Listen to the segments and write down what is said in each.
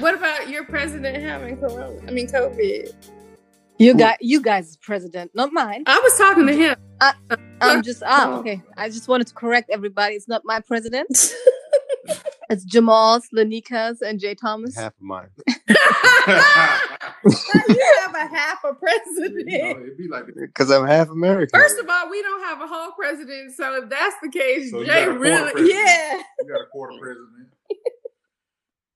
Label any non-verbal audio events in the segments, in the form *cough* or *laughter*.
what about your president having corona? I mean, COVID. You got you guys president, not mine. I was talking to him. I, I'm just ah okay. I just wanted to correct everybody. It's not my president. *laughs* it's Jamal's, Lanika's, and Jay Thomas. Half of mine. *laughs* *laughs* you have a half a president. You know, it'd be like Because I'm half American. First of all, we don't have a whole president, so if that's the case, So Jay got a quarter really, yeah. you got a quarter president.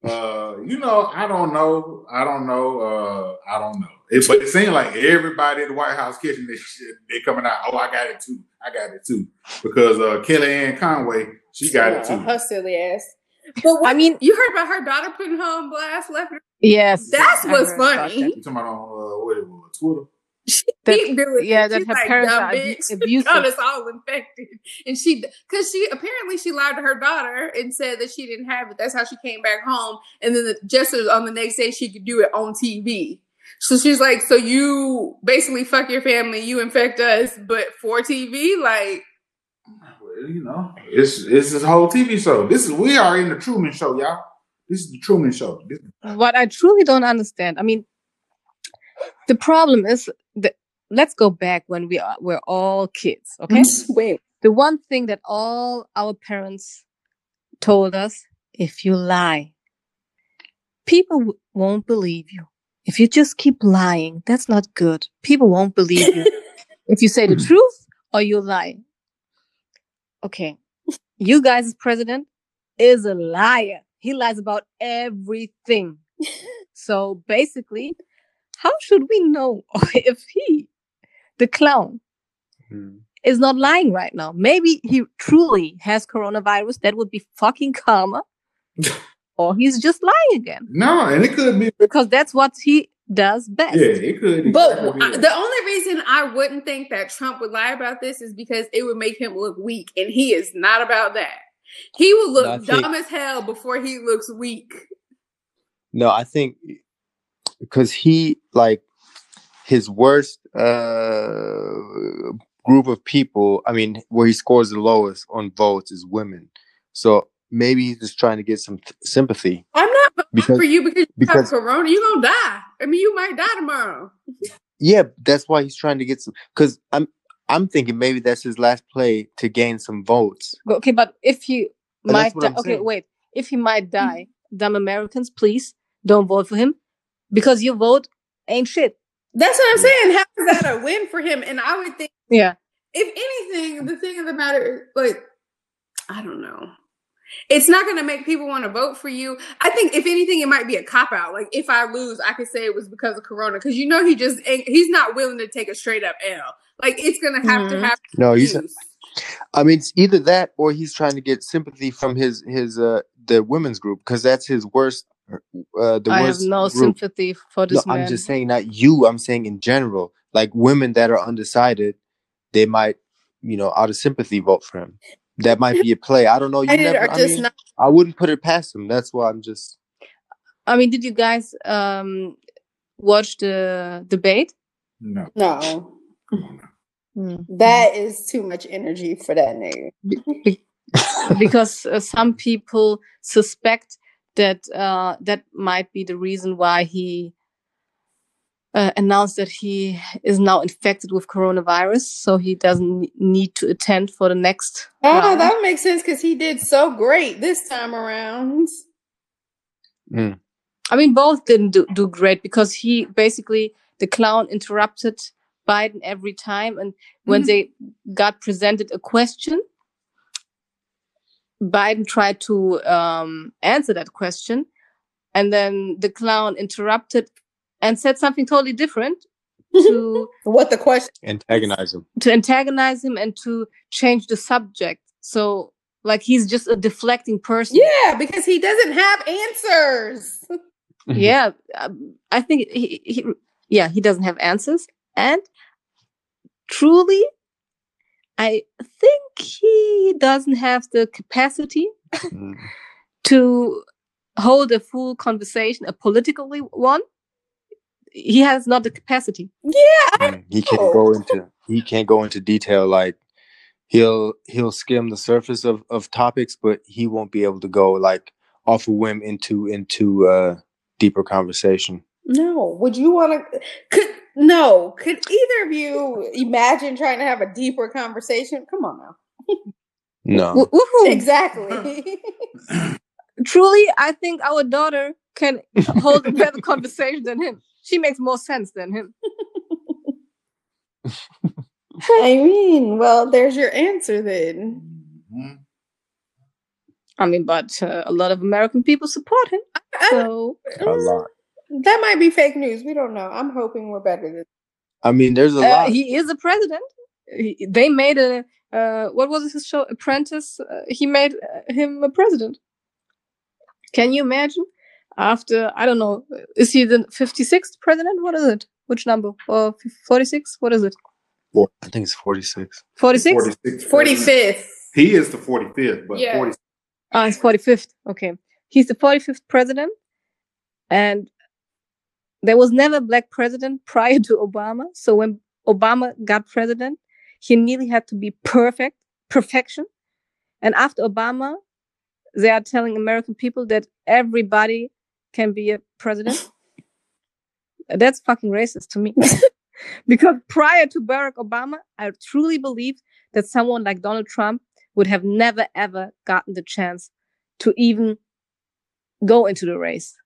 Uh, you know, I don't know. I don't know. Uh, I don't know. It, but it seems like everybody at the White House kitchen, they shit, they coming out. Oh, I got it too. I got it too. Because uh, Kellyanne Conway, she got it too. Her silly ass. But what, I mean, you heard about her daughter putting her on blast left? and- yes, That's I what's funny. that. You talking about on uh, what it Twitter? That- Keep doing yeah, it. that She's her like, parents "Dumb are bitch." *laughs* abusive. Got us all infected, and she because she apparently she lied to her daughter and said that she didn't have it. That's how she came back home, and then the, just on the next day she could do it on TV. So she's like, "So you basically fuck your family, you infect us, but for TV, like." Well, you know, it's it's this whole TV show. This is we are in the Truman Show, y'all. This is the Truman Show. This, What I truly don't understand. I mean, the problem is that let's go back when we are we're all kids, okay? Mm-hmm. Wait, the one thing that all our parents told us if you lie people w- won't believe you. If you just keep lying that's not good. People won't believe you. *laughs* If you say the hmm. truth or you lie. Okay. You guys president is a liar. He lies about everything. *laughs* So basically how should we know *laughs* if he the clown Hmm. is not lying right now. Maybe he truly has coronavirus. That would be fucking karma. *laughs* or he's just lying again. no, and it could be. Because that's what he does best. Yeah, it could. But exactly I- be. the only reason I wouldn't think that Trump would lie about this is because it would make him look weak, and he is not about that. He will look No, I think- dumb as hell before he looks weak. No, I think because he like his worst uh group of people. I mean, where he scores the lowest on votes is women. So maybe he's just trying to get some th- sympathy. I'm not Because- for you because you because- have corona. You gonna die. I mean, you might die tomorrow. Yeah, that's why he's trying to get some. Because I'm I'm thinking maybe that's his last play to gain some votes. Okay, but if he might that's die, okay, saying. wait. If he might die, dumb Americans, please don't vote for him because your vote ain't shit. That's what I'm saying. How is that a win for him? And I would think, Yeah. if anything, the thing of the matter, like, I don't know. It's not going to make people want to vote for you. I think, if anything, it might be a cop out. Like, if I lose, I could say it was because of Corona, because you know he just ain't, he's not willing to take a straight up L. Like, it's going to have to Mhm. have. No, he's. use. I mean, it's either that or he's trying to get sympathy from his his uh the women's group because that's his worst. Uh, the I have no group. sympathy for No, this man. I'm just saying not you. I'm saying in general, like women that are undecided, they might, you know, out of sympathy vote for him. That might be a play. I don't know. You *laughs* United never. are I, just mean, not. I wouldn't put it past him. That's why I'm just. I mean, did you guys um watch the debate? no. No, Hmm. that is too much energy for that nigga. Because uh, some people suspect that uh, that might be the reason why he uh, announced that he is now infected with coronavirus, so he doesn't need to attend for the next. Oh, round. that makes sense because he did so great this time around. I mean, both didn't do, do great because he basically the clown interrupted Biden every time, and when Mhm. they got presented a question, Biden tried to um, answer that question, and then the clown interrupted and said something totally different to *laughs* What the question? Antagonize him. to antagonize him and to change the subject. So, like, he's just a deflecting person. Yeah, because he doesn't have answers. *laughs* yeah um, i think he, he yeah he doesn't have answers and truly i think he doesn't have the capacity Mhm. to hold a full conversation a politically one he has not the capacity Yeah, Mm, he can't go into he can't go into detail like he'll he'll skim the surface of of topics but he won't be able to go like off a whim into into uh deeper conversation. No. Would you want to? Could no? Could either of you imagine trying to have a deeper conversation? Come on now. No. Woo- woohoo. *laughs* Exactly. *laughs* *laughs* Truly, I think our daughter can hold a better conversation than him. She makes more sense than him. I mean, well, there's your answer then. I mean, but uh, a lot of American people support him. So A lot. That might be fake news. We don't know. I'm hoping we're better than. I mean, there's a uh, lot. he is a president. He, they made a uh, what was his show? Apprentice. Uh, he made uh, him a president. Can you imagine? After I don't know, is he the fifty sixth president? What is it? Which number? Or forty six? What is it? I think it's 46. Forty six. 46th. Forty fifth. He is the 45th, but Yeah. 40, Ah, it's 45th. Okay. He's the 45th president. And there was never a black president *laughs* prior to Obama. So when Obama got president, he nearly had to be perfect, perfection. And after Obama, they are telling American people that everybody can be a president. *laughs* That's fucking racist to me. *laughs* because prior to Barack Obama, I truly believed that someone like Donald Trump would have never ever gotten the chance to even go into the race.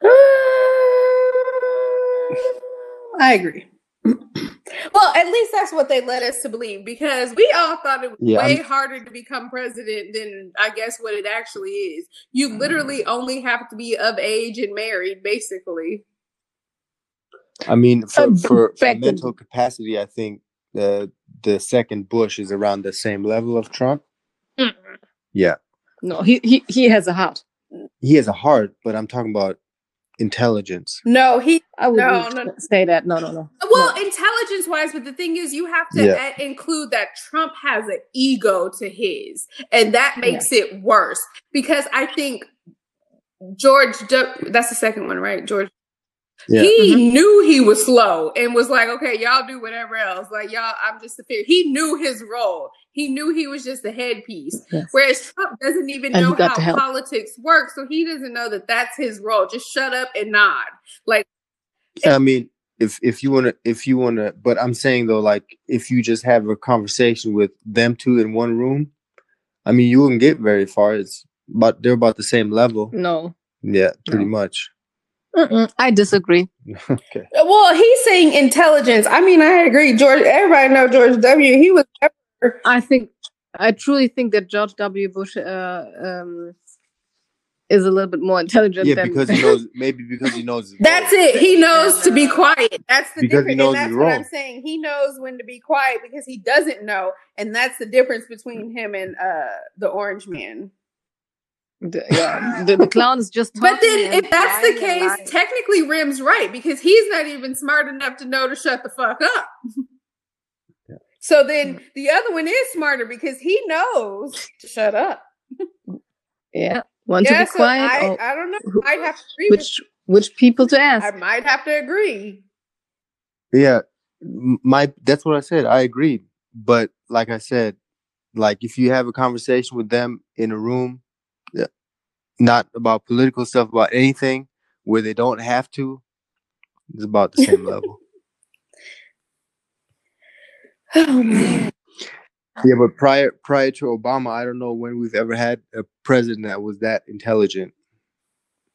*sighs* I agree. *clears throat* well, at least that's what they led us to believe because we all thought it was Yeah, way I'm- harder to become president than I guess what it actually is. You literally only have to be of age and married, basically. I mean, for, Uh, for, for mental capacity, I think the the second Bush is around the same level of Trump. Yeah, No, he he he has a heart. he has a heart, but I'm talking about intelligence. No, he I would No, not no, no. say that. No, no, no. well, No. intelligence wise, but the thing is, you have to Yeah. add- include that Trump has an ego to his, and that makes it worse because I think George. W- that's the second one, right? George. Yeah. He mm-hmm. knew he was slow and was like, okay, y'all do whatever else. Like, y'all, I'm just a figure. He knew his role. He knew he was just a headpiece. Yes. Whereas Trump doesn't even And know how politics work. So he doesn't know that that's his role. Just shut up and nod. Like, I mean, if if you wanna, if you wanna, but I'm saying though, like if you just have a conversation with them two in one room, I mean, you wouldn't get very far. It's but they're about the same level. No. Yeah, pretty No. much. Mm-mm, I disagree. *laughs* okay. well, he's saying intelligence. I mean, I agree. George, everybody know George W. He was I think I truly think that George W. Bush uh, um, is a little bit more intelligent Yeah, than because he *laughs* knows. Maybe because he knows. That's it. He knows to be quiet. That's the Because he difference. knows and that's what role. I'm saying. He knows when to be quiet because he doesn't know, and that's the difference between him and uh the Orange Man. The, yeah, the, the clown is just. But then, if that's the case, lying. technically Rim's right because he's not even smart enough to know to shut the fuck up. So then mm. the other one is smarter because he knows to shut up. yeah, want yeah, to be so quiet. I, oh, I don't know. who- I might have to agree. with- which which people to ask? I might have to agree. Yeah, my that's what I said. I agreed, but like I said, like if you have a conversation with them in a room, yeah, not about political stuff, about anything where they don't have to, it's about the same level. *laughs* Oh man. Yeah, but prior prior to Obama, I don't know when we've ever had a president that was that intelligent.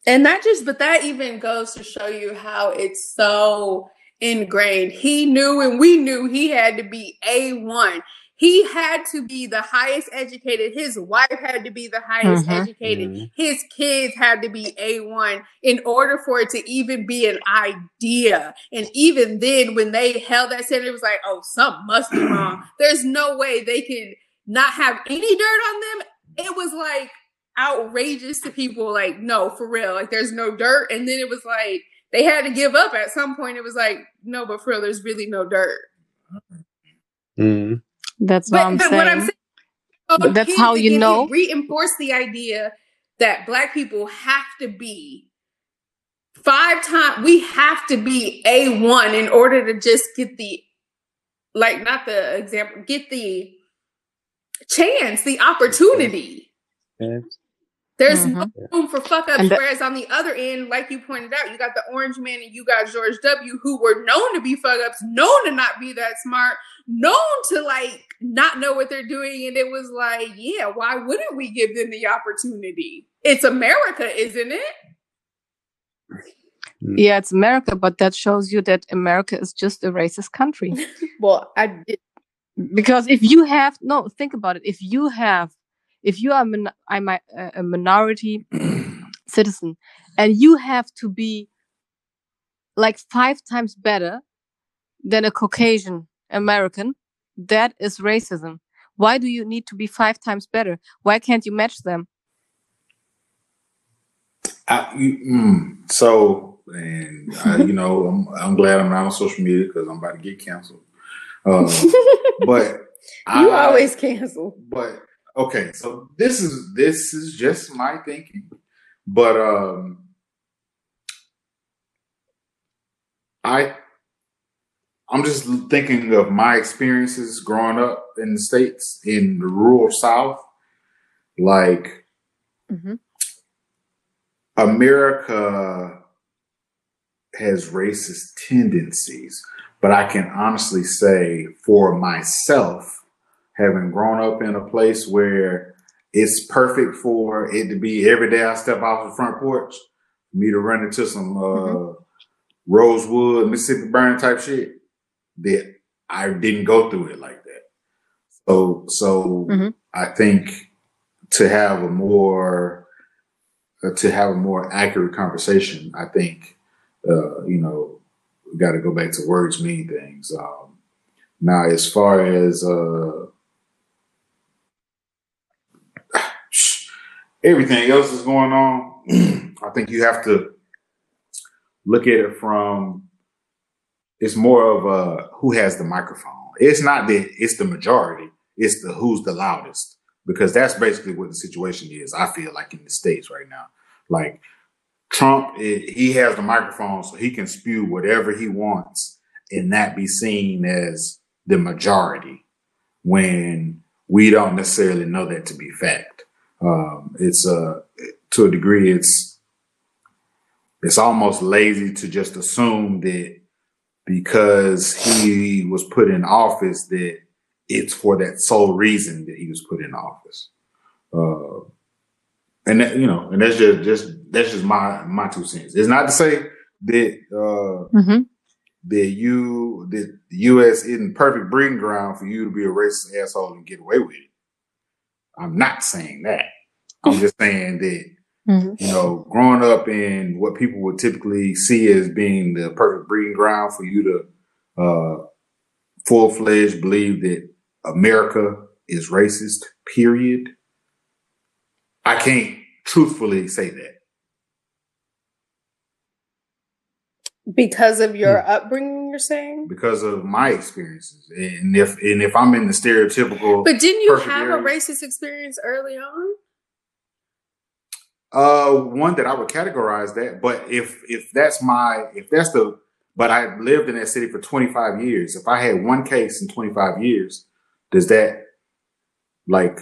And that just, but that even goes to show you how it's so ingrained. He knew and we knew he had to be A1. He had to be the highest educated. His wife had to be the highest Mhm. educated. Mhm. His kids had to be A1 in order for it to even be an idea. And even then, when they held that Senate, it was like, oh, something must be *clears throat* wrong. There's no way they could not have any dirt on them. It was like, outrageous to people like no for real like there's no dirt and then it was like they had to give up at some point it was like no but for real there's really no dirt Mhm. That's what I'm but saying. what i'm saying so that's how you know. Reinforce the idea that black people have to be five times we have to be a1 in order to just get the like not the example get the chance the opportunity Yeah. There's Mhm. no room for fuck ups. That- Whereas on the other end, like you pointed out, you got the Orange Man and you got George W, who were known to be fuck ups, known to not be that smart, known to like not know what they're doing. And it was like, yeah, why wouldn't we give them the opportunity? It's America, isn't it? Hmm. Yeah, it's America, but that shows you that America is just a racist country. *laughs* Well, I did. because if you have no, think about it. If you have, if you are min- I'm a, a minority *clears throat* citizen, and you have to be like five times better than a Caucasian American, that is racism. Why do you need to be five times better? Why can't you match them? I, mm, so, and uh, you know, *laughs* I'm, I'm glad I'm not on social media because I'm about to get canceled. Uh, *laughs* but you I- always cancel. But okay, so this is this is just my thinking, but um, I I'm just thinking of my experiences growing up in the states in the rural South, like Mhm. America has racist tendencies, but I can honestly say for myself, having grown up in a place where it's perfect for it to be every day I step off the front porch, me to run into some uh, Rosewood, Mississippi burn type shit, that I didn't go through it like that. So, so Mhm. I think to have a more uh, to have a more accurate conversation, I think uh, you know we got to go back to words mean things. Um, now, as far as uh, *sighs* everything else is going on, *clears throat* I think you have to look at it from. It's more of a who has the microphone. It's not that it's the majority. It's the who's the loudest because that's basically what the situation is. I feel like in the states right now, like Trump, it, he has the microphone so he can spew whatever he wants and not be seen as the majority when we don't necessarily know that to be fact. Um, it's uh, to a degree, it's it's almost lazy to just assume that because he was put in office that it's for that sole reason that he was put in office. Uh, and that, you know, and that's just just that's just my my two cents. It's not to say that uh, Mm-hmm. that you that the U.S. isn't perfect breeding ground for you to be a racist asshole and get away with it. I'm not saying that. I'm *laughs* just saying that Mhm. you know, growing up in what people would typically see as being the perfect breeding ground for you to uh, full fledged believe that America is racist. Period. I can't truthfully say that. Because of your upbringing, you're saying? because of my experiences. And if and if I'm in the stereotypical, But didn't you have a racist experience early on? Uh, one that I would categorize that. But if if that's my if that's the but I lived in that city for 25 years. If I had one case in 25 years, does that like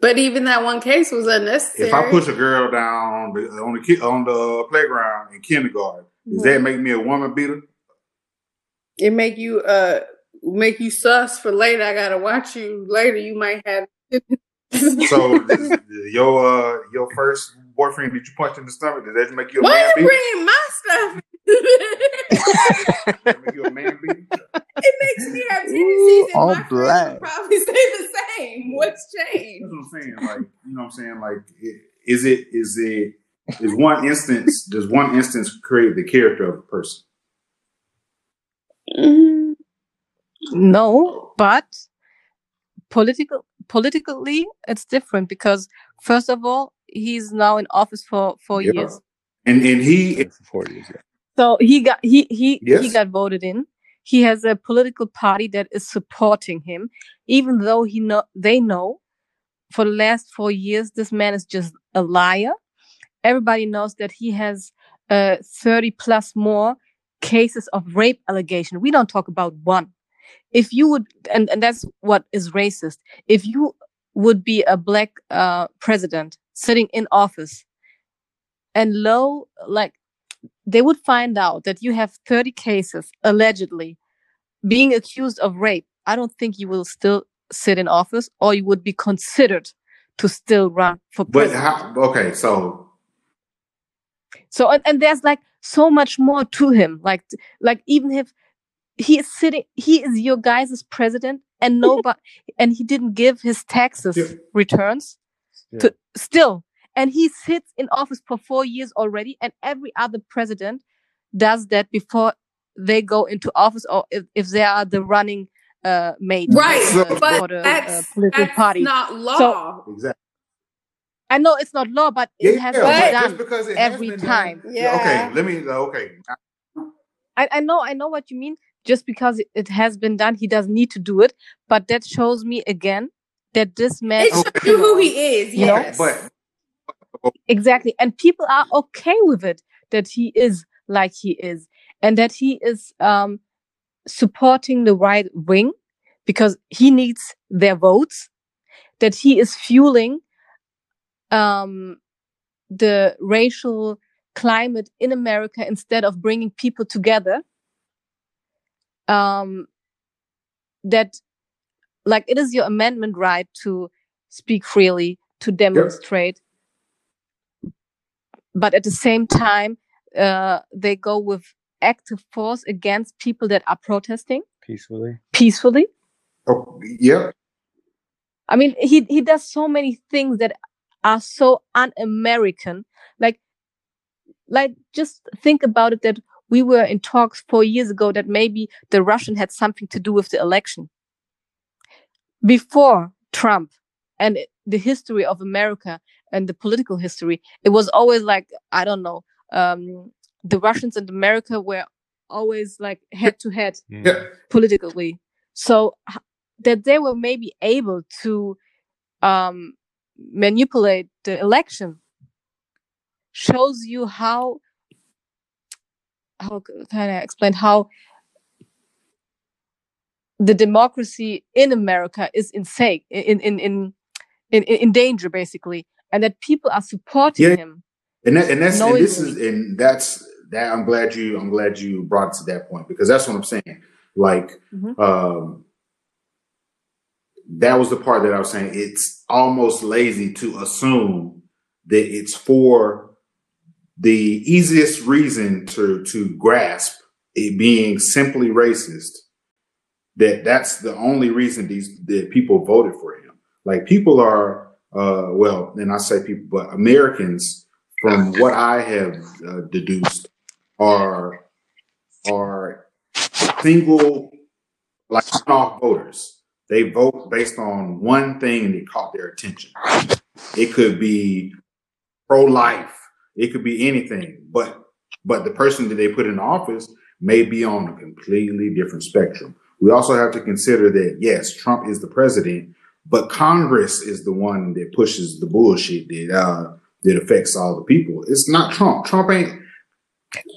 But even that one case was unnecessary. if I push a girl down on the on the, on the playground in kindergarten, does that make me a woman beater? it make you uh make you sus for later. I gotta watch you later. You might have *laughs* *laughs* So your uh, your first boyfriend that you punched in the stomach, does that make you a Why man you beater? bringing my stuff? Make you a man beater? *laughs* it makes me have tendencies, Ooh, and all my black. probably *laughs* say the same. What's changed? That's changed? what I'm saying. Like, you know what I'm saying? Like, i- is it, is it, is one instance, does one instance create the character of a person? Mm, No, but political politically it's different because first of all he's now in office for four Yeah. years And, and he, four years. Yeah. so he got he he he got voted in he has a political party that is supporting him even though he know they know for the last four years this man is just a liar everybody knows that he has uh 30 plus more cases of rape allegation we don't talk about one if you would and, and that's what is racist if you would be a black uh president sitting in office. And low like they would find out that you have 30 cases allegedly being accused of rape. I don't think you will still sit in office or you would be considered to still run for But president. how, okay, so so and, and there's like so much more to him. Like like even if he is sitting he is your guys' president and *laughs* nobody and he didn't give his taxes Yeah. returns Yeah. to still and he sits in office for four years already and every other president does that before they go into office or if, if they are the running uh mate Right, So- uh, but for the uh, that's, political that's party not law. exactly. i know it's not law but Yeah, it has yeah, been but done because it every been done- time. Yeah. Okay, let me. Okay, I, I know I know what you mean. Just because it, it has been done, he doesn't need to do it. But that shows me again that this man it shows you who he is. You know, Yes, but exactly, and people are okay with it that he is like he is, and that he is um, supporting the right wing because he needs their votes. That he is fueling um, the racial climate in America instead of bringing people together. Um, that like it is your amendment right to speak freely, to demonstrate. But at the same time, uh, they go with active force against people that are protesting peacefully. peacefully. oh, yeah, I mean, he he does so many things that are so un-American. Like, like just think about it. That we were in talks four years ago that maybe the Russian had something to do with the election before Trump and the history of America and the political history. It was always like I don't know. Um, the Russians and America were always like head to head yeah. politically. So that they were maybe able to um, manipulate the election shows you how how can I explain how the democracy in America is in sake in in in in, in danger basically, and that people are supporting Yeah. him. And that, and that's and this is and that's that. I'm glad you I'm glad you brought it to that point because that's what I'm saying. Like, Mhm. um, that was the part that I was saying. It's almost lazy to assume that it's for the easiest reason to to grasp it being simply racist. That that's the only reason these that people voted for him. Like people are uh well, and I say people, but Americans, from what I have uh, deduced, are are single like off voters. They vote based on one thing that caught their attention. It could be pro life. It could be anything, but but the person that they put in office may be on a completely different spectrum. We also have to consider that yes, Trump is the president, but Congress is the one that pushes the bullshit that uh, that affects all the people. It's not Trump. Trump ain't.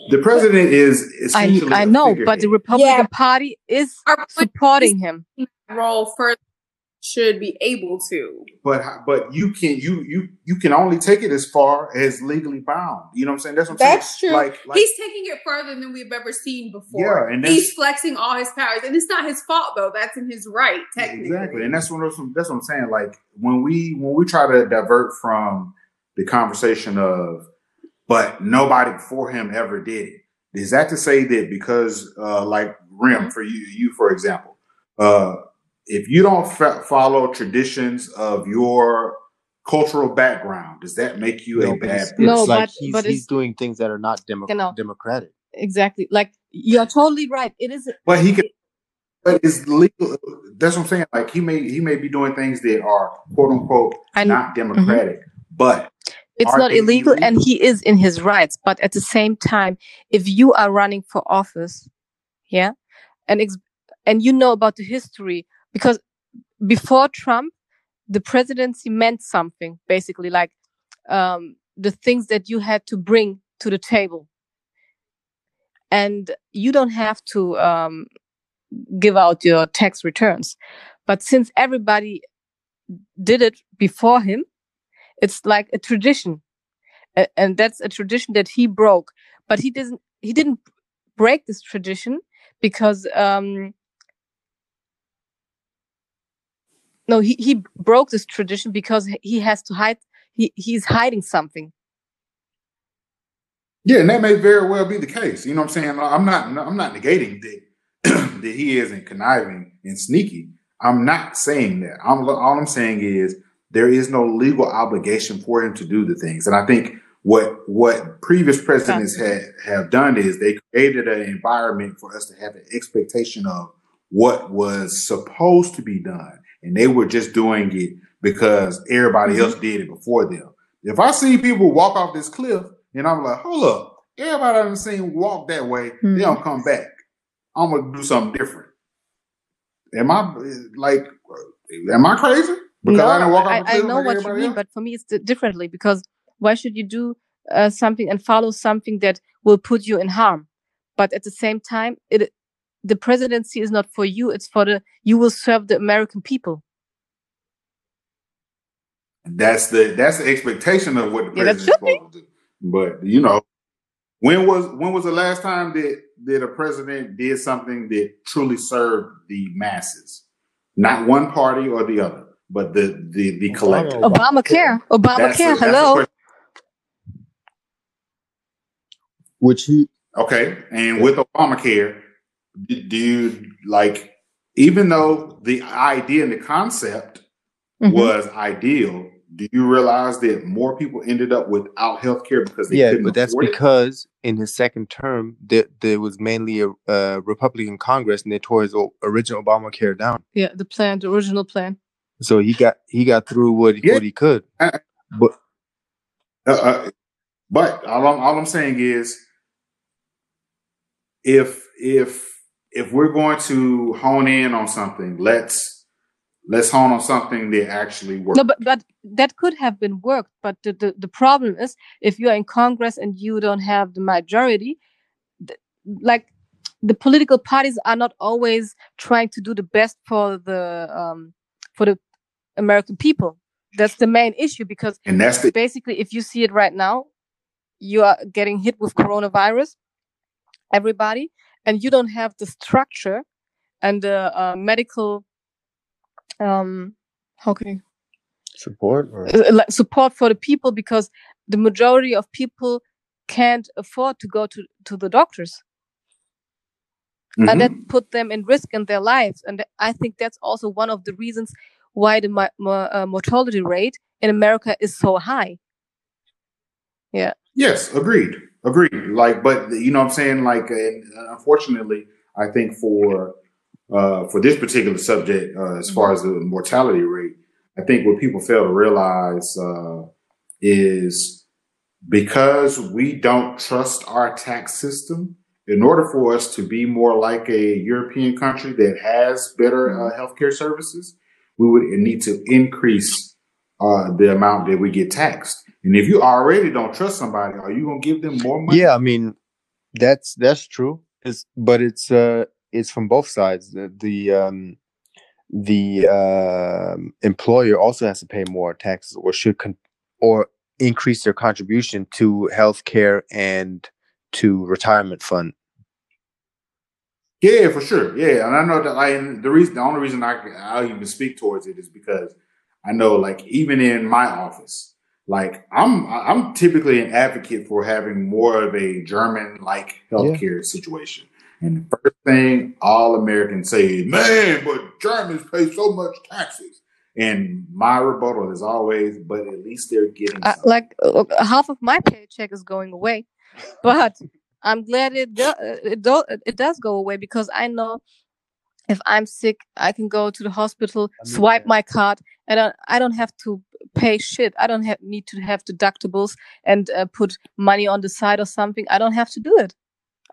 The president is I essentially I a know, but the figurehead. Republican Party is supporting him. role further should be able to. but but you can you you you can only take it as far as legally bound. You know what I'm saying? That's what I'm That's saying. true. Like, like He's taking it further than we've ever seen before. Yeah, and he's flexing all his powers, and it's not his fault though. That's in his right, technically. exactly, and that's what that's what I'm saying. Like when we when we try to divert from the conversation of, but nobody before him ever did it. Is that to say that because uh, like Rim for you you for example, uh, if you don't fa- follow traditions of your cultural background, does that make you a No, but bad it's, person? No, it's like but- he's, but he's it's- doing things that are not demo- You know. democratic. Exactly. Like you're totally right. It is But he can. But it's legal. That's what I'm saying. Like he may he may be doing things that are quote unquote I not democratic, mm-hmm. but it's not they illegal and he is in his rights but at the same time if you are running for office yeah and ex- and you know about the history because before trump the presidency meant something basically like um the things that you had to bring to the table. And you don't have to um give out your tax returns. But since everybody did it before him it's like a tradition. And that's a tradition that he broke. But he doesn't he didn't break this tradition because um no he, he broke this tradition because he has to hide he, he's hiding something Yeah, and that may very well be the case. You know what I'm saying? I'm not I'm not negating that *clears throat* that he isn't conniving and sneaky. I'm not saying that. I'm all I'm saying is there is no legal obligation for him to do the things. And I think what what previous presidents had have done is they created an environment for us to have an expectation of what was supposed to be done. And they were just doing it because everybody Mhm. else did it before them. If I see people walk off this cliff and I'm like, hold up, everybody I've seen walk that way, Hmm. they don't come back. I'm gonna do something different. Am I like am I crazy? Because I didn't walk off I, the I know like what you mean, else? but for me it's di- differently because why should you do uh, something and follow something that will put you in harm? But at the same time, it the presidency is not for you; it's for the you will serve the American people. That's the that's the expectation of what the Yeah, that president's be. supposed to do. But you know, when was when was the last time that that a president did something that truly served the masses? Not one party or the other, but the the the Obama. collective. Obamacare, That's Obamacare. Hello. Which he Okay, and with Obamacare, do do you like even though the idea and the concept Mhm. was ideal, do you realize that more people ended up without health care because they yeah, couldn't but that's it? because in his second term there, there was mainly a, a Republican Congress and they tore his original Obamacare down. Yeah, the plan, the original plan. So he got he got through what Yeah. what he could. Uh, But Uh, uh, but all I'm, all I'm saying is, if if if we're going to hone in on something, let's let's hone on something that actually works. No, but but that could have been worked. But the, the, the problem is, if you are in Congress and you don't have the majority, th- like the political parties are not always trying to do the best for the um, for the American people. That's the main issue because and that's the basically, if you see it right now, you are getting hit with coronavirus, everybody, and you don't have the structure and the uh, medical um how can you support or uh, support for the people because the majority of people can't afford to go to, to the doctors. Mhm. and that put them in risk in their lives. And i think that's also one of the reasons why the uh, mortality rate in america is so high Yes, agreed, agreed. Like, but you know, what I'm saying, like, and unfortunately, I think for uh, for this particular subject, uh, as far as the mortality rate, I think what people fail to realize uh, is because we don't trust our tax system. In order for us to be more like a European country that has better uh, healthcare services, we would need to increase uh, the amount that we get taxed. And if you already don't trust somebody, are you gonna give them more money? Yeah, I mean that's that's true. It's but it's uh it's from both sides. The the um the um employer also has to pay more taxes or should con- or increase their contribution to healthcare and to retirement fund. Yeah, for sure. Yeah, and I know that. Like the reason, the only reason I I even speak towards it is because I know, like, even in my office, like I'm I'm typically an advocate for having more of a German like healthcare situation. And the first thing all Americans say is, "Man, but Germans pay so much taxes." And my rebuttal is always, "But at least they're getting uh, like uh, half of my paycheck is going away *laughs* but i'm glad it do, it, do, it does go away because i know if i'm sick i can go to the hospital I mean, swipe yeah. my card and I, I don't have to pay shit. I don't have need to have deductibles and uh, put money on the side or something. I don't have to do it.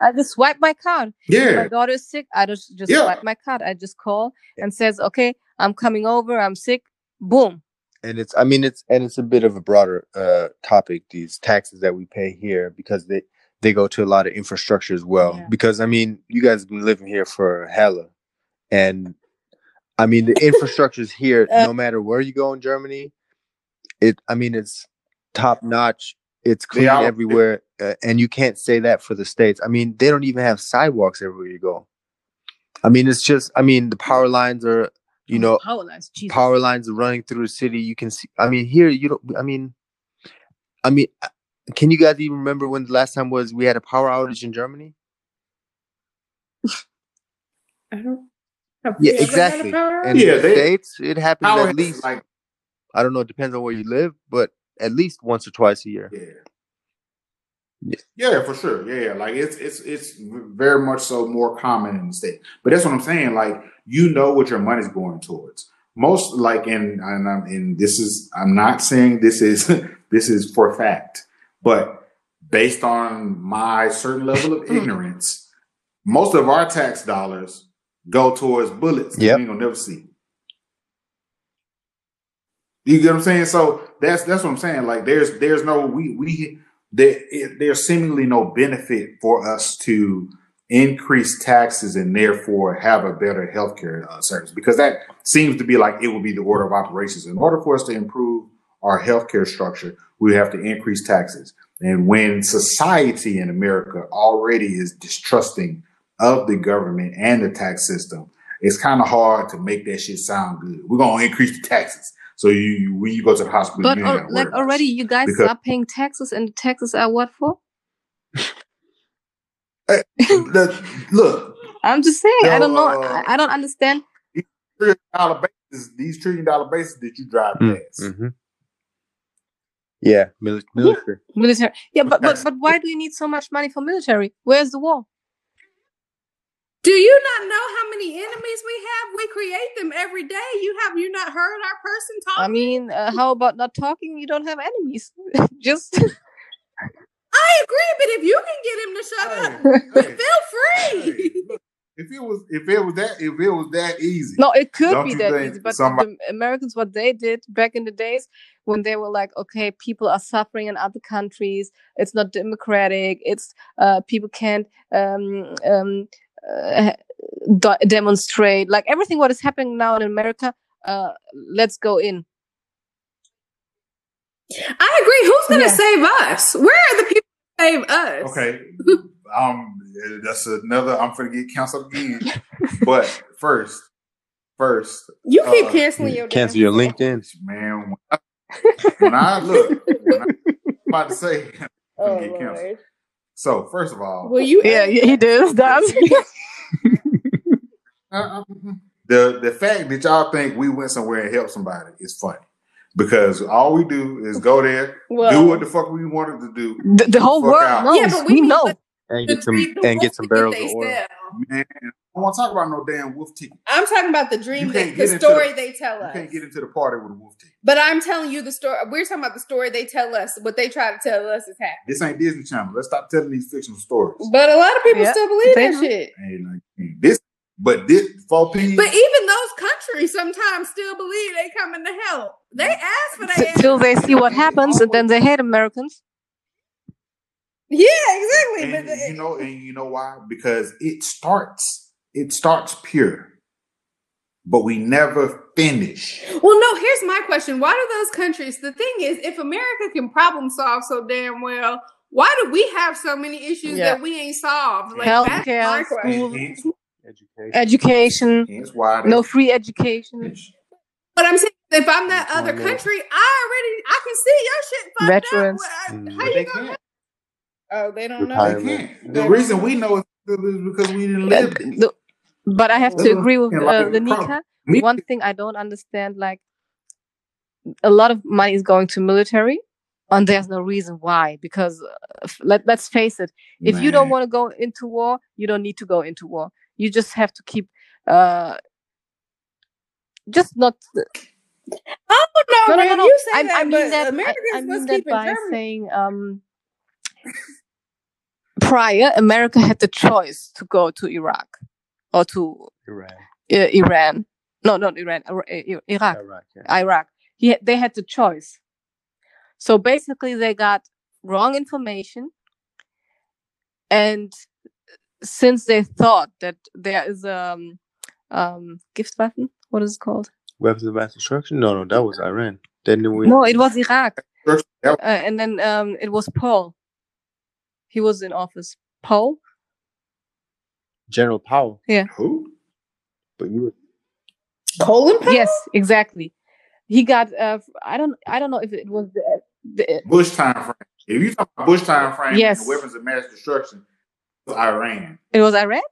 I just swipe my card. Yeah, my daughter is sick i just just Yeah. swipe my card. I just call and says okay i'm coming over. I'm sick. Boom. And it's i mean it's and it's a bit of a broader uh topic these taxes that we pay here because they they go to a lot of infrastructure as well. Yeah. because i mean you guys have been living here for hella. And i mean the *laughs* infrastructure is here Uh, no matter where you go in germany it. I mean, it's top notch. It's clean all- everywhere, uh, and you can't say that for the states. I mean, they don't even have sidewalks everywhere you go. I mean, it's just. I mean, the power lines are. You know, power lines. Jesus. power lines are running through the city. You can see. I mean, here you don't. I mean, I mean, uh, can you guys even remember when the last time was we had a power outage in Germany? *laughs* I don't. have Yeah, we ever had a exactly. power In? Yeah, the they- states, it happens at least. like I don't know. It depends on where you live, but at least once or twice a year. yeah. Yeah. Yeah, for sure. Yeah, yeah. Like it's it's it's very much so more common in the state. But that's what I'm saying. Like you know what your money's going towards. Most like in and I'm and this is I'm not saying this is *laughs* this is for fact, but based on my certain level of *laughs* ignorance, most of our tax dollars go towards bullets that Yep. we ain't gonna never see. You get what I'm saying? So that's that's what I'm saying. Like there's there's no we we there it- there's seemingly no benefit for us to increase taxes and therefore have a better healthcare uh, service because that seems to be like it would be the order of operations. In order for us to improve our healthcare structure, we have to increase taxes. And when society in America already is distrusting of the government and the tax system, it's kind of hard to make that shit sound good. We're gonna increase the taxes. So you, you when you go to the hospital, But you al- like already, you guys Because- are paying taxes, and taxes are what for? *laughs* The- look, I'm just saying. I don't know. Uh, I, I don't understand. trillion dollar bases, these trillion dollar bases that you drive past. Mm-hmm. Yeah, mili- military. Military. Yeah, but but but why do you need so much money for military? Where's the war? Do you not know how many enemies we have? We create them every day. You have you not heard our person talk? I mean, uh, how about not talking? You don't have enemies. *laughs* Just I agree, but if you can get him to shut up, Hey, feel hey, free. look, if it was if it was that if it was that easy, no, it could be that easy. But somebody- the Americans, what they did back in the days when they were like, okay, people are suffering in other countries. It's not democratic. It's uh, people can't um, um, uh, de- demonstrate. Like everything what is happening now in America. Uh, let's go in. I agree. Who's going to Yeah. save us? Where are the people to save us? okay, um, that's another. I'm gonna get canceled again. *laughs* but first, first, You keep Uh, canceling your Cancel damn your. LinkedIn. man, when I, when I look, when I, I'm *laughs* about to say, I'm Oh, get canceled. Lord. So first of all, Well, you Yeah, he does. That's Uh, the the fact that y'all think we went somewhere and helped somebody is funny because all we do is go there, well, do what the fuck we wanted to do, the, the whole world out. knows. Yeah, but we we know. And get some and get some barrels of oil. man. I don't want to talk about no damn wolf ticket. I'm talking about the dream, that, the story the- they tell us. You can't get into the party with a wolf ticket. But I'm telling you the story. We're talking about the story they tell us. What they try to tell us is happening. This ain't Disney Channel. Let's stop telling these fictional stories. But a lot of people Yeah, still believe they that do. shit. Ain't like this, but this four P. But even those countries sometimes still believe they coming to help. They ask for that. until they see what happens, and then they hate Americans. Yeah, exactly. and But they- you know, and you know why? Because it starts, it starts pure, but we never finish. well, no. Here's my question: Why do those countries? The thing is, if America can problem solve so damn well, why do we have so many issues Yeah. that we ain't solved? Like that's Healthcare, my school, Hence, Education. education, hence why they no free education. But I'm saying, if I'm that What's other going country, I already I can see your shit fucked Veterans. up. What- Mm. How But you they gonna? Oh, they don't know. They can't. The reason we know is because we didn't live. it. the- but I have to agree with uh, the Lenika. One thing I don't understand, like a lot of money is going to military, and there's no reason why. Because uh, let let's face it, if you don't want to go into war, you don't need to go into war. You just have to keep, uh, just not. Oh no, No, no, no, no. You say I, that, I mean but that. I, Americans I mean that by German. saying, um, prior America had the choice to go to Iraq or to Iran. uh, Iran. No, not Iran. Ira- I- Iraq. Iraq. Yeah. Iraq. He, they had the choice. So basically, they got wrong information, and since they thought that there is a um, um, gift weapon, what is it called? Weapons of mass destruction? No, no, that was Iran. Then we No, it was Iraq, uh, and then um, it was Paul. He was in office. Paul. General Powell. Yeah. Who? But you were Colin Powell? Yes, exactly. He got. Uh, I don't. I don't know if it was the. the Bush time frame. If you talk about Bush time frame Yes. and weapons of mass destruction, it's Iran. it was Iran.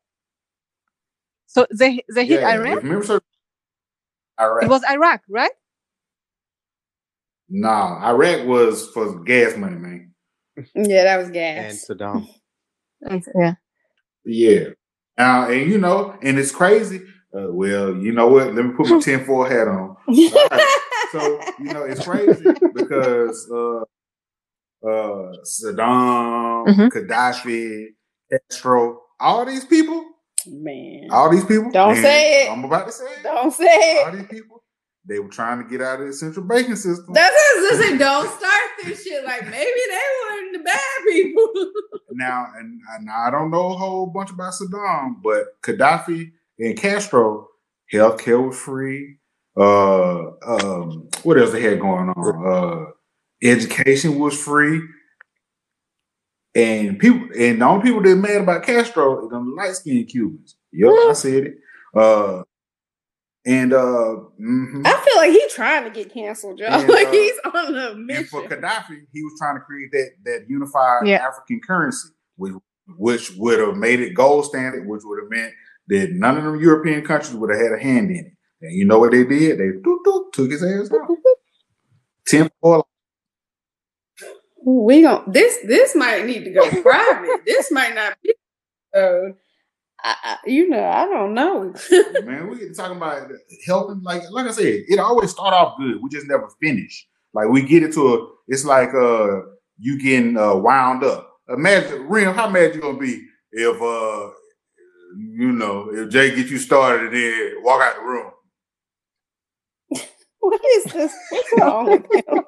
So they they hit Yeah, Iran. If memory Iraq. It was Iraq, right? nah, Iraq was for gas money, man. Yeah, that was gas. and. Saddam. *laughs* Yeah. Yeah. Now, and you know, and it's crazy. Uh, well, you know what? Let me put my *laughs* tinfoil hat on. *laughs* So, you know, it's crazy because uh, uh, Saddam, Mhm. Gaddafi, Castro, all these people, Man. all these people. Don't say it. I'm about to say it. Don't say it. All it. these people, they were trying to get out of the central banking system. That's what I was saying. Don't start this shit. Like maybe they weren't the bad people. *laughs* now, and, and I don't know a whole bunch about Saddam, but Gaddafi and Castro, healthcare was free. Uh, um, what else they had going on? Uh, education was free. And people, and the only people that mad about Castro is them light skinned Cubans. Yep, I said it. Uh, and uh, mhm. I feel like he's trying to get canceled, y'all. And, *laughs* like uh, he's on a And for. Gaddafi, he was trying to create that that unified Yeah. African currency, which which would have made it gold standard, which would have meant that none of the European countries would have had a hand in it. And you know what they did? They took his ass out. Ten four. We gon' this this might need to go private. this might not be. Uh, I, I, you know, I don't know. *laughs* Man, we talking about helping. Like like I said, it always start off good. We just never finish. Like we get into a. It's like uh you getting uh, wound up. Imagine, Rim, how mad you gonna be if uh you know if Jay get you started and then walk out the room. *laughs* what is this? What's wrong with *laughs* him?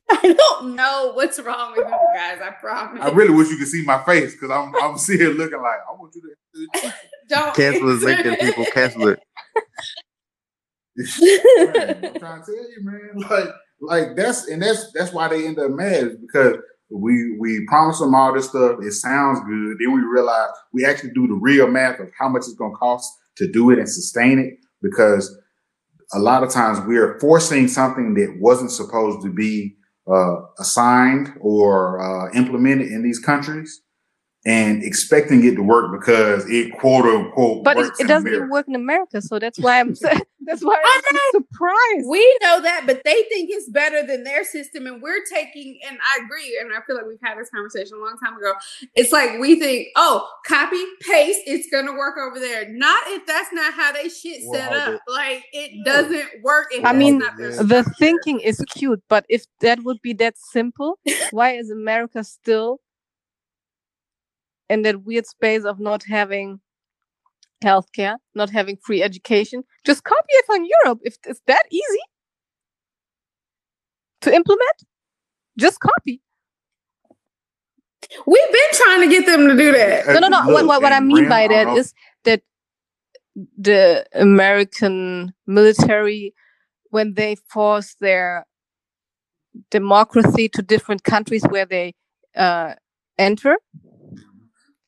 *laughs* I don't know what's wrong with you guys. I promise. I really wish you could see my face because I'm I'm *laughs* sitting here looking like I want you to. *laughs* don't Cancel is answer. making people cancel it. Man, I'm trying to tell you, man. Like, like that's and that's that's why they end up mad because we we promise them all this stuff. It sounds good. Then we realize we actually do the real math of how much it's going to cost to do it and sustain it. Because a lot of times we are forcing something that wasn't supposed to be uh, assigned or uh, implemented in these countries. And expecting it to work because it quote unquote But it, works it in doesn't America. even work in America, so that's why I'm *laughs* that's why I I'm surprised. We know that, but they think it's better than their system, and we're taking. And I agree, and I feel like we've had this conversation a long time ago. It's like we think, oh, copy paste, it's gonna work over there. Not if that's not how they shit Well, set how up. Like it doesn't work. If I mean, not the thinking is cute, but if that would be that simple, *laughs* why is America still in that weird space of not having healthcare, not having free education? Just copy it from Europe. If it's that easy to implement, just copy. We've been trying to get them to do that. No, no, no. what, Look, what, what I mean by I that don't is that the American military, when they force their democracy to different countries where they uh, enter,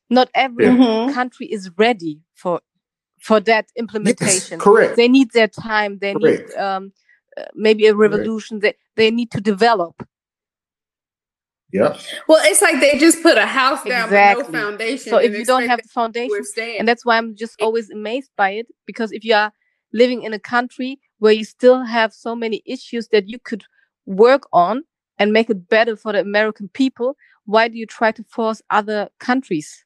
not every Yeah. Mhm. country is ready for for that Yes, implementation. correct. They need their time. They need um, uh, maybe a revolution. They they need to develop. Yep. Well, it's like they just put a house down with Exactly. no foundation. So if you don't have the foundation, and that's why I'm just always amazed by it because if you are living in a country where you still have so many issues that you could work on and make it better for the American people, why do you try to force other countries?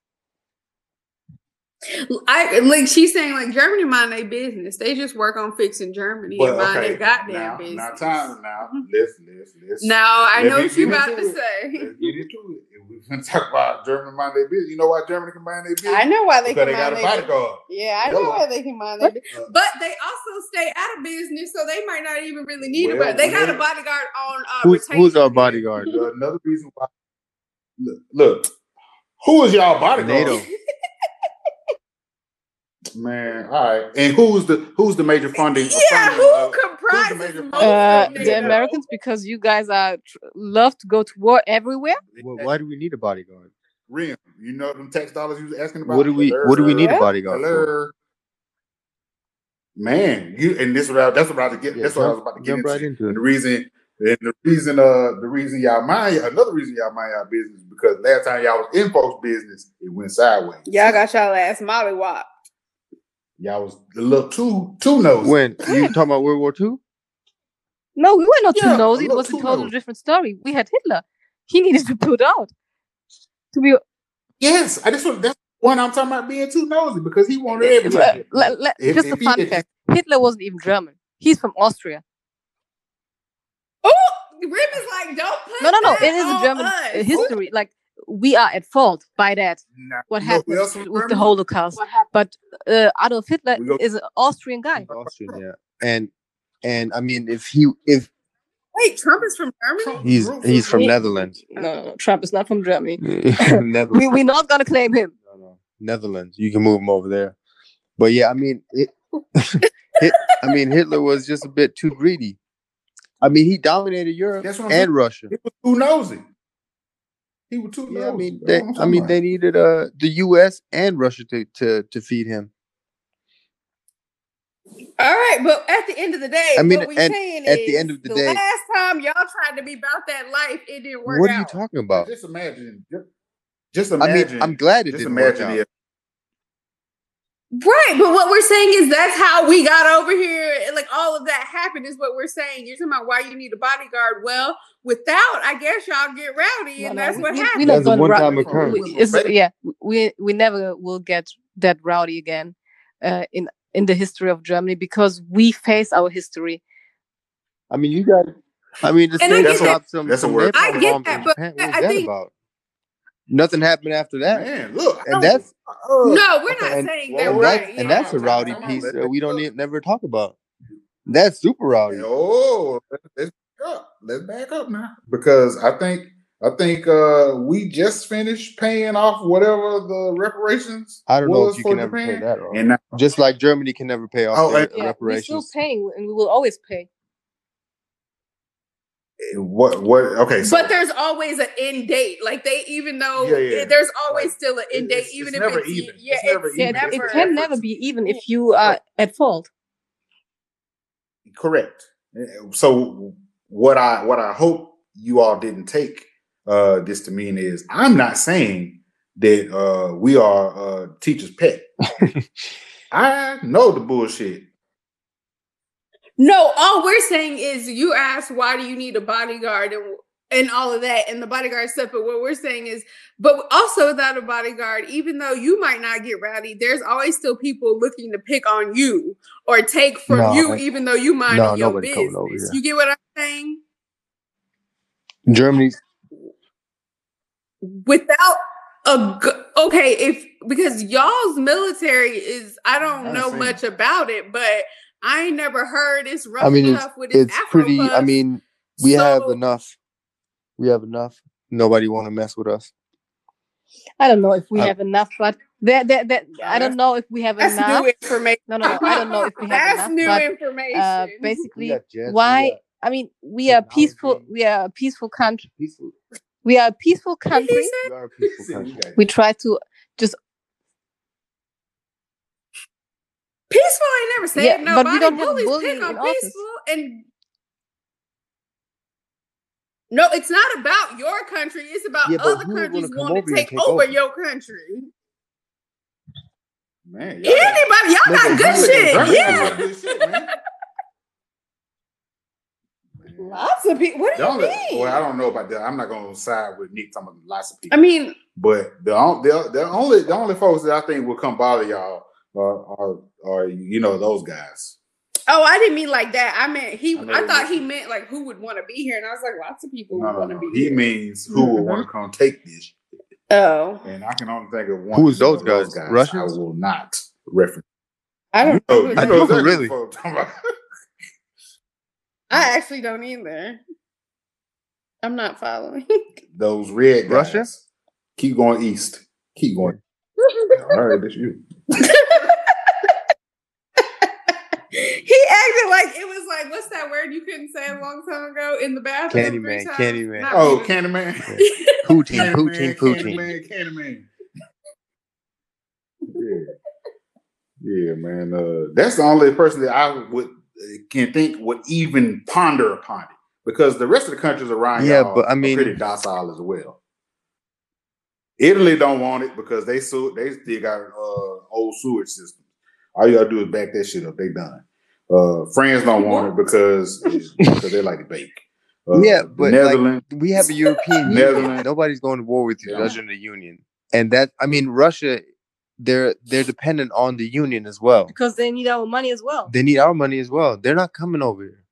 I like she's saying like Germany mind their business. They just work on fixing Germany and mind their goddamn now, business. now time now. Listen, listen, listen. Now I Let know what you get about to it. say. Let's get into it. If we're gonna talk about Germany mind their business, you know why Germany can mind their business? I know why they because can they got a their business. bodyguard. Yeah, I know Hello. why they can mind their business. Uh, But they also stay out of business, so they might not even really need Well, it. But they got a bodyguard on uh, Who's, retainer. who's our bodyguard? *laughs* Another reason why. Look, look, who is y'all bodyguard? NATO. Man, all right. And who's the who's the major funding? *laughs* Yeah, funding, who uh, comprises the major this? Uh, the Americans, because you guys are tr- love to go to war everywhere. Well, why do we need a bodyguard? Rim, you know them tax dollars you was asking about. What do we What do we need a bodyguard for? Man, you and this what I, that's what I was about to get. Yeah, that's what I was about to get into. right into And it. the reason, and the reason, uh, the reason y'all mind another reason y'all mind y'all business because last time y'all was in folks' business, it went sideways. Y'all got y'all ass mollywop. Y'all was a little too too nosy. When you *laughs* talking about World War II? No, we were not Yeah, too nosy. It was a too total nosy. different story. We had Hitler. He needed to put out. To be yes, I just want that's one I'm talking about being too nosy because he wanted everybody. le- le- If- just a if he- fun if- fact: Hitler wasn't even German. He's from Austria. Oh, Rip is like, don't put No, no, no. It is a German us. history. Like we are at fault by that. Nah, What you happened else was with the Holocaust? But uh, Adolf Hitler go- is an Austrian guy. Austrian, yeah. And and I mean, if he if Wait, Trump is from Germany? He's he's from He- Netherlands. No, no, no. Trump is not from Germany. *laughs* We we're not gonna claim him. No, no. Netherlands. You can move him over there. But yeah, I mean, it, *laughs* Hit, I mean, Hitler was just a bit too greedy. I mean, he dominated Europe That's I'm and saying. Russia. He was too nosy. He was too Yeah, I mean, they, I'm I talking mean, about. they needed uh the U.S. and Russia to to to feed him. All right, but at the end of the day, I mean, what we and saying at is the end of the day- last time y'all tried to be about that life, it didn't work What are you talking about? Just imagine. Just, just I imagine. mean, I'm glad it just didn't work out. if Right, but what we're saying is that's how we got over here. and, Like all of that happened is what we're saying. You're talking about why you need a bodyguard. Well, without, I guess y'all get rowdy, and No, no, that's we- what we- happened. we That's a gonna one-time we- occurrence. we- yeah, we we never will get that rowdy again uh, in in the history of Germany because we face our history. I mean, you got. I mean, the And I state get dropped. That's a word. I get that, but What I that think- about? Nothing happened after that. man, look, And that's- uh, no, we're not and- saying that. and, right. that, yeah. and that's a rowdy piece that we don't need, never talk about. That's super rowdy. Oh, let's back up. Let's back up now because I think I think uh we just finished paying off whatever the reparations. I don't know if you for can ever pay that off. And now, Just like Germany can never pay off Oh, their and- Yeah, we're still paying, and we will always pay. What what? Okay, so but there's always an end date. Like they, even though Yeah, yeah. there's always Like, still an end date, it's- even it's if never it's even. yeah, It's never it's Yeah, even. it, it never. can never be even if you are at fault. correct. So what I what I hope you all didn't take uh this to mean is I'm not saying that uh we are uh teacher's pet. *laughs* I know the bullshit. No, all we're saying is you asked why do you need a bodyguard and and all of that, and the bodyguard stuff. But what we're saying is, but also without a bodyguard, even though you might not get rowdy, there's always still people looking to pick on you or take from No, you, I- even though you mind no, your business. coming over here. You get what I'm saying? Germany, Without a okay, if because y'all's military is, I don't I know see. much about it, but I ain't never heard it's rough I mean, it's enough with its it's pretty. I mean, we have enough. We have enough. Nobody want to mess with us. I don't know if we I- have enough, but that that that I don't know if we have That's enough. new information. No, no, no. I don't know if we have That's enough. new but information. uh, basically, got jets, why? I mean, we are peaceful. We are a peaceful country. peaceful. We are a peaceful country. We are a peaceful country. We try to just Peaceful ain't never saved Yeah, nobody. but we don't have Bullies bullying pick on in office. peaceful and no, it's not about your country. It's about Yeah, other who would wanna countries come want over to take take over over? your country. Man, y'all Anybody, y'all got Nigga, good shit. got Yeah, good shit, man. *laughs* lots of people. What do The you mean? well, I don't know about that. I'm not going to side with Nick talking about lots of people. I mean, But the, on- the the only the only folks that I think will come bother y'all are or, are you know those guys. oh, I didn't mean like that. I meant he. I I, thought you he meant like who would want to be here, and I was like, lots of people No, want to no. be He here. means who will want to come take this, oh, and I can only think of one. Who is of those guys? Russians? I will not reference. I don't. You know know, I know don't is. really. I'm. *laughs* I actually don't either. I'm not following. *laughs* Those red guys. Russia? Keep going east. Keep going. *laughs* All right, that's you. He acted like it was like what's that word you couldn't say a long time ago in the bathroom? Candyman, three times? Candyman. Not Oh, even- Candyman. Poutine, poutine, poutine. Candyman, Candyman. Yeah. Yeah, man. Uh, that's the only person that I would can think would even ponder upon it because the rest of the countries around Yeah, y'all but I are mean- pretty docile as well. Italy don't want it because they su- they still got uh, old sewage system. All you gotta do is back that shit up. They done. Uh, France don't want it because *laughs* because they like to bake. Uh, Yeah, the but, like, Netherlands. We have a European Netherlands. Union. Nobody's going to war with you Yeah. other than the Union. And that I mean Russia, they're they're dependent on the Union as well. because they need our money as well. They need our money as well. They're not coming over here.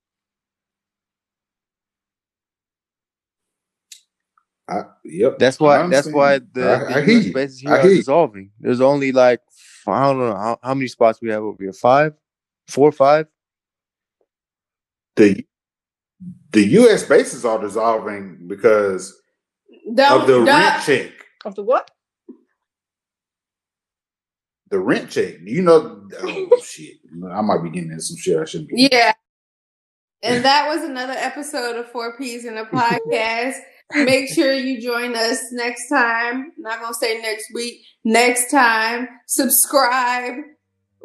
I, yep. That's I why. That's understand. why the, I- the I hear US you. bases here I are hear dissolving. There's only like I don't know how, how many spots we have over here. Five, four, or five. the the U.S. bases are dissolving because Don't, of the don't- rent check. Of the what? The rent check. You know, oh *laughs* shit. I might be getting into some shit I shouldn't be. Yeah. And that was another episode of Four Peas in a *laughs* Podcast. Make sure you join us next time. not gonna say next week. Next time. Subscribe.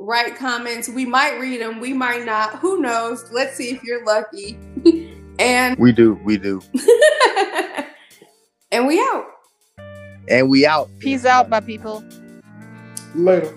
Write comments. We might read them. We might not. Who knows? Let's see if you're lucky. *laughs* and We do. We do. *laughs* and we out. And we out. Peace out, my people. Later.